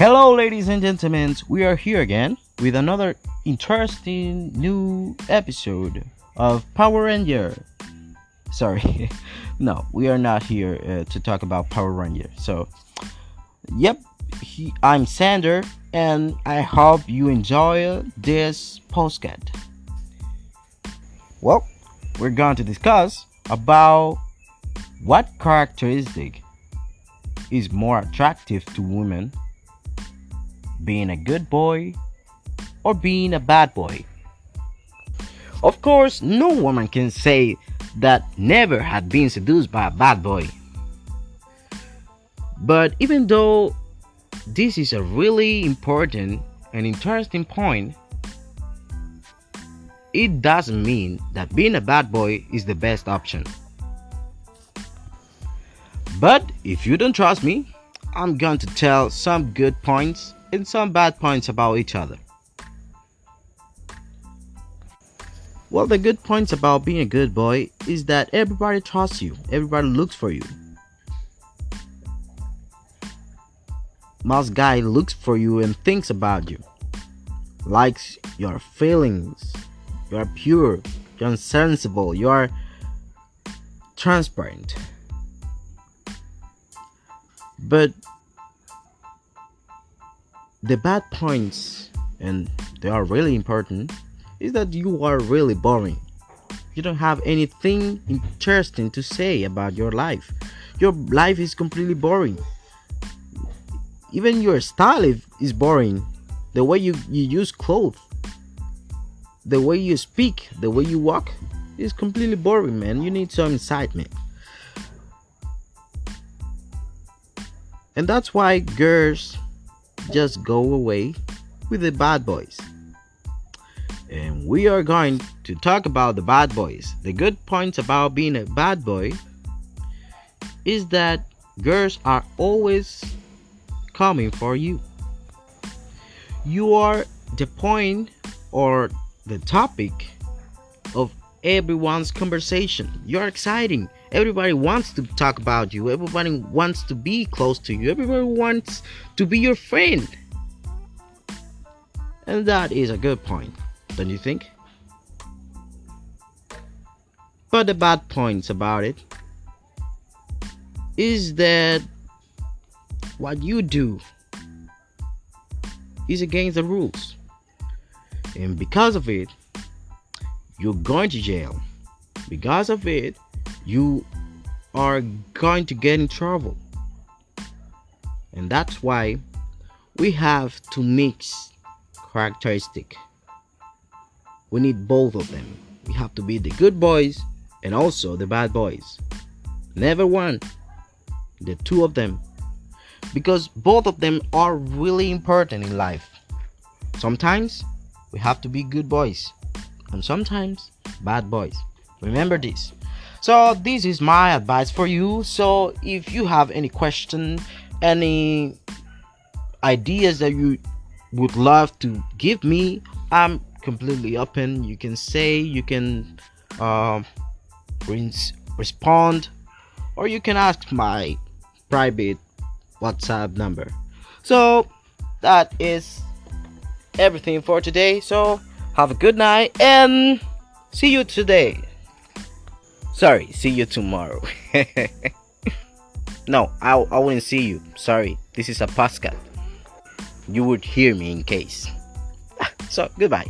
Hello, ladies and gentlemen. We are here again with another interesting new episode of Power Ranger. Sorry, no, we are not here uh, to talk about Power Ranger. So, yep, he, I'm Sander, and I hope you enjoy this postcard. Well, we're going to discuss about what characteristic is more attractive to women being a good boy or being a bad boy. Of course, no woman can say that never had been seduced by a bad boy. But even though this is a really important and interesting point, it doesn't mean that being a bad boy is the best option. But if you don't trust me, I'm going to tell some good points and some bad points about each other. Well, the good points about being a good boy is that everybody trusts you, everybody looks for you. Most guy looks for you and thinks about you, likes your feelings. You are pure, you're sensible, you are transparent. But the bad points, and they are really important, is that you are really boring. You don't have anything interesting to say about your life. Your life is completely boring. Even your style is boring. The way you, you use clothes, the way you speak, the way you walk is completely boring, man. You need some excitement. And that's why girls just go away with the bad boys. And we are going to talk about the bad boys. The good points about being a bad boy is that girls are always coming for you. You are the point or the topic everyone's conversation. You're exciting. Everybody wants to talk about you. Everybody wants to be close to you. Everybody wants to be your friend. And that is a good point, don't you think? But the bad points about it is that what you do is against the rules. And because of it, you're going to jail. Because of it, you are going to get in trouble. And that's why we have to mix characteristic. We need both of them. We have to be the good boys and also the bad boys. Never one, the two of them. Because both of them are really important in life. Sometimes we have to be good boys and sometimes bad boys. Remember this. So this is my advice for you. So if you have any question, any ideas that you would love to give me, I'm completely open. You can say, you can uh, respond, or you can ask my private WhatsApp number. So that is everything for today. So have a good night and see you today. Sorry, see you tomorrow. no, I, I wouldn't see you. Sorry, this is a podcast. You would hear me in case. So, goodbye.